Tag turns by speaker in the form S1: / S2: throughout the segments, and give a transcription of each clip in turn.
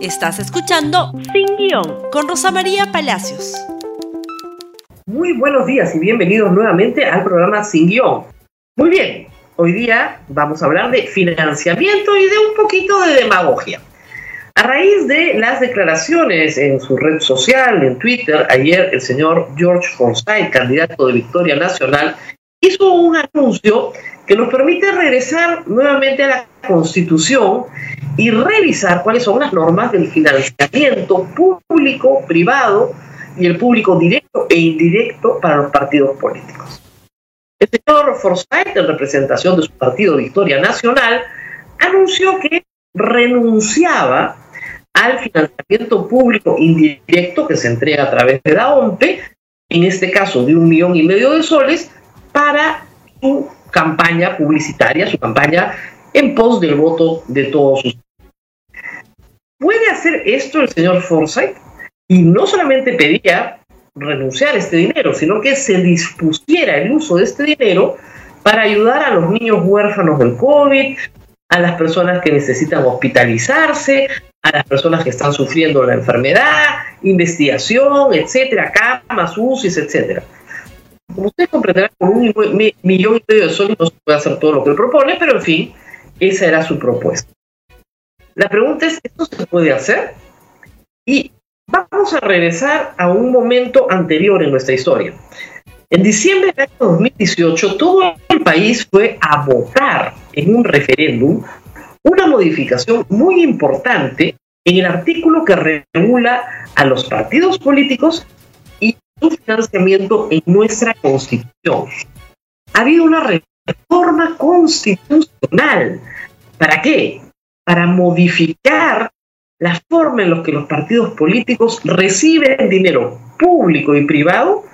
S1: Estás escuchando Sin Guión con Rosa María Palacios.
S2: Muy buenos días y bienvenidos nuevamente al programa Sin Guión. Muy bien, hoy día vamos a hablar de financiamiento y de un poquito de demagogia. A raíz de las declaraciones en su red social, en Twitter, ayer el señor George Forsyth, candidato de Victoria Nacional, hizo un anuncio que nos permite regresar nuevamente a la Constitución y revisar cuáles son las normas del financiamiento público, privado y el público directo e indirecto para los partidos políticos. El señor Forsyth, en representación de su partido Victoria Nacional, anunció que renunciaba al financiamiento público indirecto que se entrega a través de la OMPE, en este caso de un millón y medio de soles, para su campaña publicitaria, su campaña en pos del voto de todos ustedes. ¿Puede hacer esto el señor Forsyth? Y no solamente pedía renunciar a este dinero, sino que se dispusiera el uso de este dinero para ayudar a los niños huérfanos del COVID, a las personas que necesitan hospitalizarse, a las personas que están sufriendo la enfermedad, investigación, etcétera, camas, UCIs, etcétera. Como ustedes comprenderán, con un millón y medio de soles no se puede hacer todo lo que él propone, pero en fin, esa era su propuesta. La pregunta es, ¿esto se puede hacer? Y vamos a regresar a un momento anterior en nuestra historia. En diciembre del año 2018, todo el país fue a votar en un referéndum una modificación muy importante en el artículo que regula a los partidos políticos financiamiento en nuestra constitución. Ha habido una reforma constitucional. ¿Para qué? para modificar la forma en la que los partidos políticos reciben dinero público y privado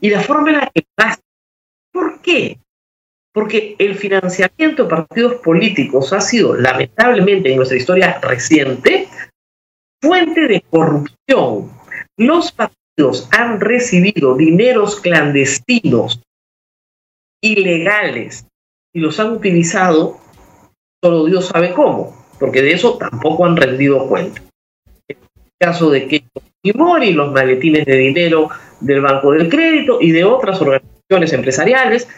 S2: y la forma en la que gastan. ¿Por qué? Porque el financiamiento de partidos políticos ha sido, lamentablemente, en nuestra historia reciente, fuente de corrupción. Los partidos han recibido dineros clandestinos, ilegales, y los han utilizado, solo Dios sabe cómo porque de eso tampoco han rendido cuenta. En el caso de Keiko Fujimori, los maletines de dinero del Banco del Crédito y de otras organizaciones empresariales,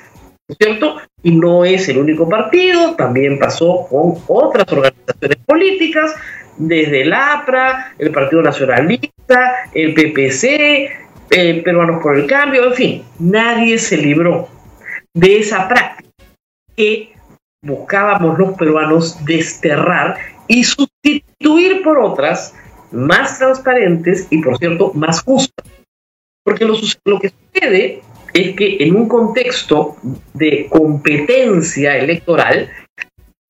S2: ¿cierto? Y no es el único partido, también pasó con otras organizaciones políticas, desde el APRA, el Partido Nacionalista, el PPC, el Peruanos por el Cambio, en fin, nadie se libró de esa práctica que buscábamos los peruanos desterrar y sustituir por otras más transparentes y, por cierto, más justas. Porque lo, lo, que sucede es que en un contexto de competencia electoral,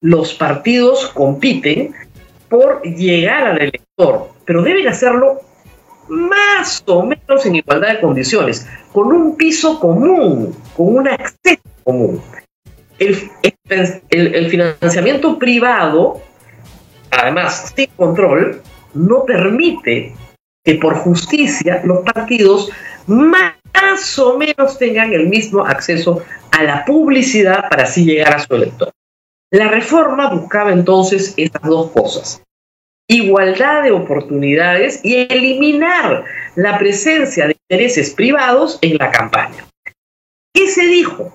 S2: los partidos compiten por llegar al elector, pero deben hacerlo más o menos en igualdad de condiciones, con un piso común, con un acceso común el, financiamiento privado, además sin control, no permite que por justicia los partidos más o menos tengan el mismo acceso a la publicidad para así llegar a su elector. La reforma buscaba entonces estas dos cosas. Igualdad de oportunidades y eliminar la presencia de intereses privados en la campaña. ¿Qué se dijo?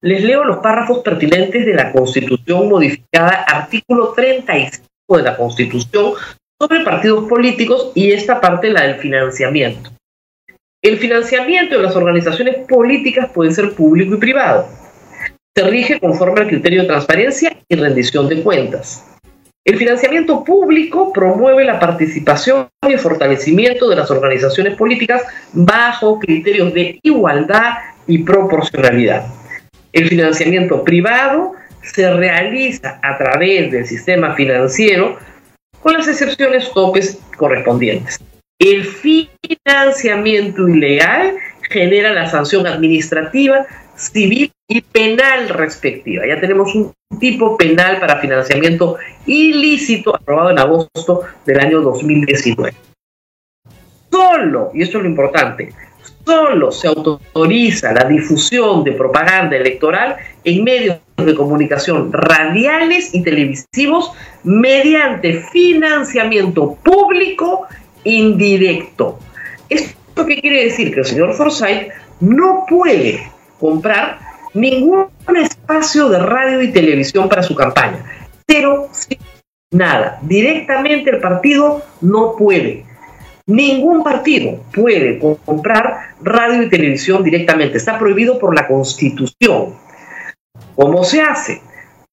S2: Les leo los párrafos pertinentes de la Constitución modificada, artículo 35 de la Constitución sobre partidos políticos y esta parte la del financiamiento. El financiamiento de las organizaciones políticas puede ser público y privado. Se rige conforme al criterio de transparencia y rendición de cuentas. El financiamiento público promueve la participación y fortalecimiento de las organizaciones políticas bajo criterios de igualdad y proporcionalidad. El financiamiento privado se realiza a través del sistema financiero con las excepciones topes correspondientes. El financiamiento ilegal genera la sanción administrativa, civil y penal respectiva. Ya tenemos un tipo penal para financiamiento ilícito aprobado en agosto del año 2019. Solo, y esto es lo importante, solo se autoriza la difusión de propaganda electoral en medios de comunicación radiales y televisivos mediante financiamiento público indirecto. ¿Esto qué quiere decir? Que el señor Forsyth no puede comprar ningún espacio de radio y televisión para su campaña. Cero, nada. Directamente el partido no puede. Ningún partido puede comprar radio y televisión directamente. Está prohibido por la Constitución. ¿Cómo se hace?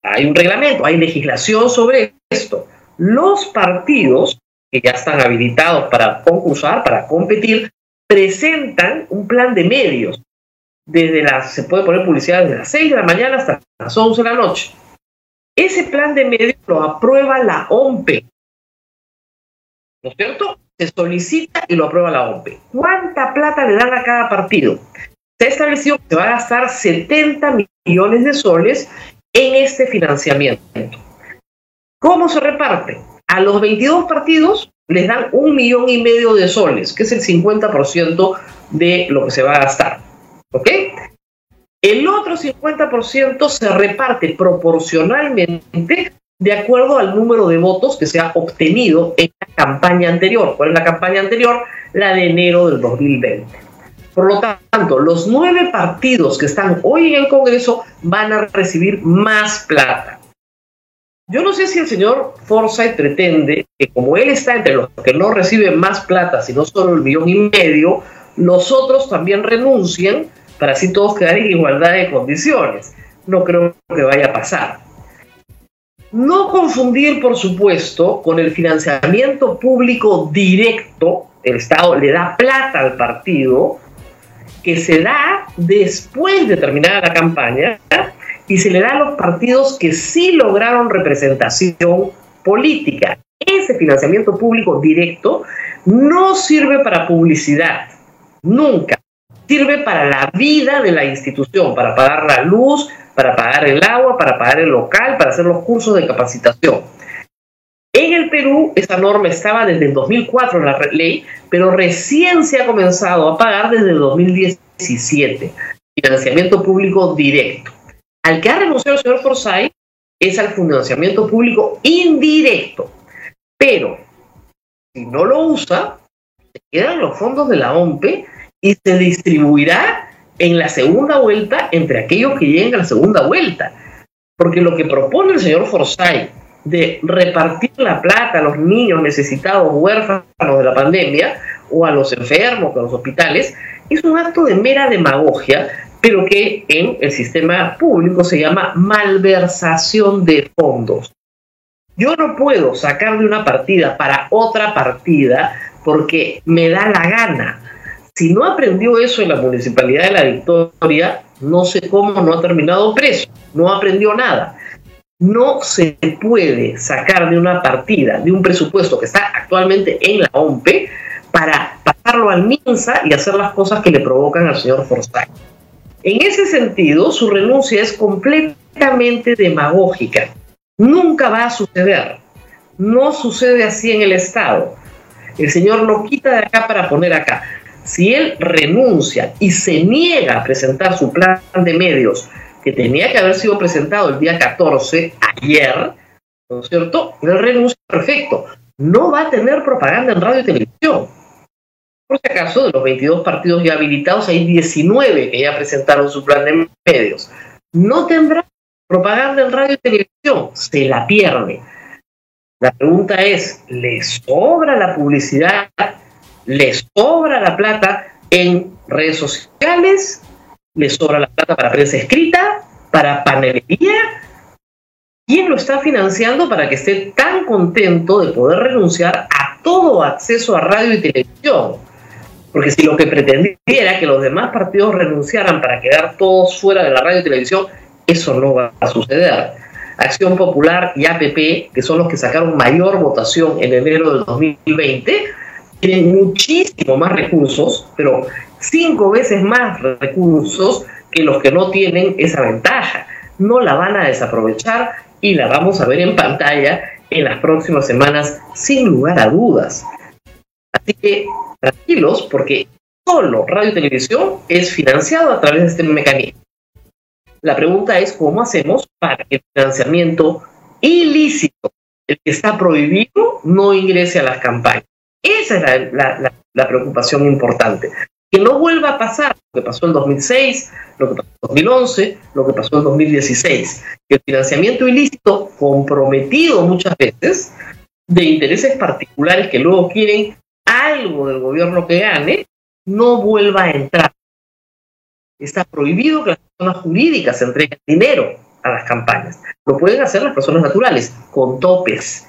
S2: Hay un reglamento, hay legislación sobre esto. Los partidos que ya están habilitados para concursar, para competir, presentan un plan de medios. Desde las, se puede poner publicidad desde las 6 de la mañana hasta las 11 de la noche. Ese plan de medios lo aprueba la OMPE. ¿No es cierto? se solicita y lo aprueba la OMP. ¿Cuánta plata le dan a cada partido? Se ha establecido que se va a gastar 70 millones de soles en este financiamiento. ¿Cómo se reparte? A los 22 partidos les dan un millón y medio de soles, que es el 50% de lo que se va a gastar. ¿Ok? El otro 50% se reparte proporcionalmente de acuerdo al número de votos que se ha obtenido en la campaña anterior. ¿Cuál es la campaña anterior? La de enero del 2020. Por lo tanto, los nueve partidos que están hoy en el Congreso van a recibir más plata. Yo no sé si el señor Forsyth pretende que como él está entre los que no reciben más plata, sino solo el millón y medio, los otros también renuncien para así todos quedar en igualdad de condiciones. No creo que vaya a pasar. No confundir, por supuesto, con el financiamiento público directo, el Estado le da plata al partido, que se da después de terminar la campaña y se le da a los partidos que sí lograron representación política. Ese financiamiento público directo no sirve para publicidad, nunca. Sirve para la vida de la institución, para pagar la luz, para pagar el agua, para pagar el local, para hacer los cursos de capacitación. En el Perú, esa norma estaba desde el 2004 en la ley, pero recién se ha comenzado a pagar desde el 2017. Financiamiento público directo. Al que ha renunciado el señor Forsyth es al financiamiento público indirecto. Pero, si no lo usa, se quedan los fondos de la OMPE y se distribuirá en la segunda vuelta entre aquellos que lleguen a la segunda vuelta. Porque lo que propone el señor Forsyth de repartir la plata a los niños necesitados, huérfanos de la pandemia, o a los enfermos, a los hospitales, es un acto de mera demagogia, pero que en el sistema público se llama malversación de fondos. Yo no puedo sacar de una partida para otra partida porque me da la gana si no aprendió eso en la Municipalidad de la Victoria, no sé cómo no ha terminado preso, no aprendió nada. No se puede sacar de una partida, de un presupuesto que está actualmente en la OMPE, para pasarlo al MINSA y hacer las cosas que le provocan al señor Forsyth. En ese sentido, su renuncia es completamente demagógica. Nunca va a suceder. No sucede así en el Estado. El señor lo quita de acá para poner acá si él renuncia y se niega a presentar su plan de medios, que tenía que haber sido presentado el día 14, ayer, ¿no es cierto? Él renuncia perfecto. No va a tener propaganda en radio y televisión. Por si acaso, de los 22 partidos ya habilitados, hay 19 que ya presentaron su plan de medios. No tendrá propaganda en radio y televisión, se la pierde. La pregunta es, ¿le sobra la publicidad les sobra la plata en redes sociales, les sobra la plata para prensa escrita, para panelería. ¿Quién lo está financiando para que esté tan contento de poder renunciar a todo acceso a radio y televisión? Porque si lo que pretendiera era que los demás partidos renunciaran para quedar todos fuera de la radio y televisión, eso no va a suceder. Acción Popular y APP, que son los que sacaron mayor votación en enero del 2020, tienen muchísimo más recursos, pero cinco veces más recursos que los que no tienen esa ventaja. No la van a desaprovechar y la vamos a ver en pantalla en las próximas semanas sin lugar a dudas. Así que tranquilos porque solo radio y televisión es financiado a través de este mecanismo. La pregunta es cómo hacemos para que el financiamiento ilícito, el que está prohibido, no ingrese a las campañas. Esa es la, preocupación importante. Que no vuelva a pasar lo que pasó en 2006, lo que pasó en 2011, lo que pasó en 2016. Que el financiamiento ilícito, comprometido muchas veces, de intereses particulares que luego quieren algo del gobierno que gane, no vuelva a entrar. Está prohibido que las personas jurídicas entreguen dinero a las campañas. Lo pueden hacer las personas naturales, con topes.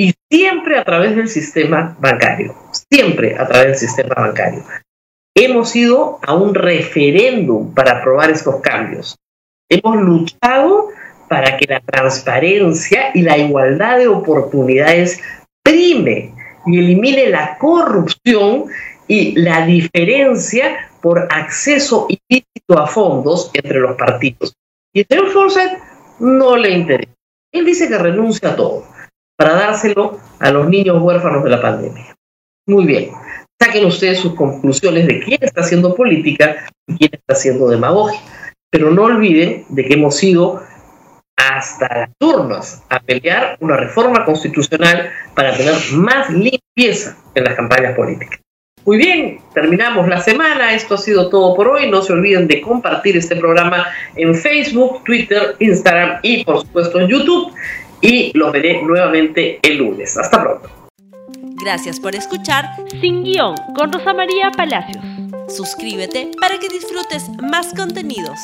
S2: Y siempre a través del sistema bancario. Siempre a través del sistema bancario. Hemos ido a un referéndum para aprobar estos cambios. Hemos luchado para que la transparencia y la igualdad de oportunidades prime y elimine la corrupción y la diferencia por acceso ilícito a fondos entre los partidos. Y el señor Forsyth no le interesa. Él dice que renuncia a todo para dárselo a los niños huérfanos de la pandemia. Muy bien, saquen ustedes sus conclusiones de quién está haciendo política y quién está haciendo demagogia. Pero no olviden de que hemos ido hasta las turmas a pelear una reforma constitucional para tener más limpieza en las campañas políticas. Muy bien, terminamos la semana. Esto ha sido todo por hoy. No se olviden de compartir este programa en Facebook, Twitter, Instagram y por supuesto en YouTube. Y los veré nuevamente el lunes. Hasta pronto.
S1: Gracias por escuchar Sin Guión con Rosa María Palacios. Suscríbete para que disfrutes más contenidos.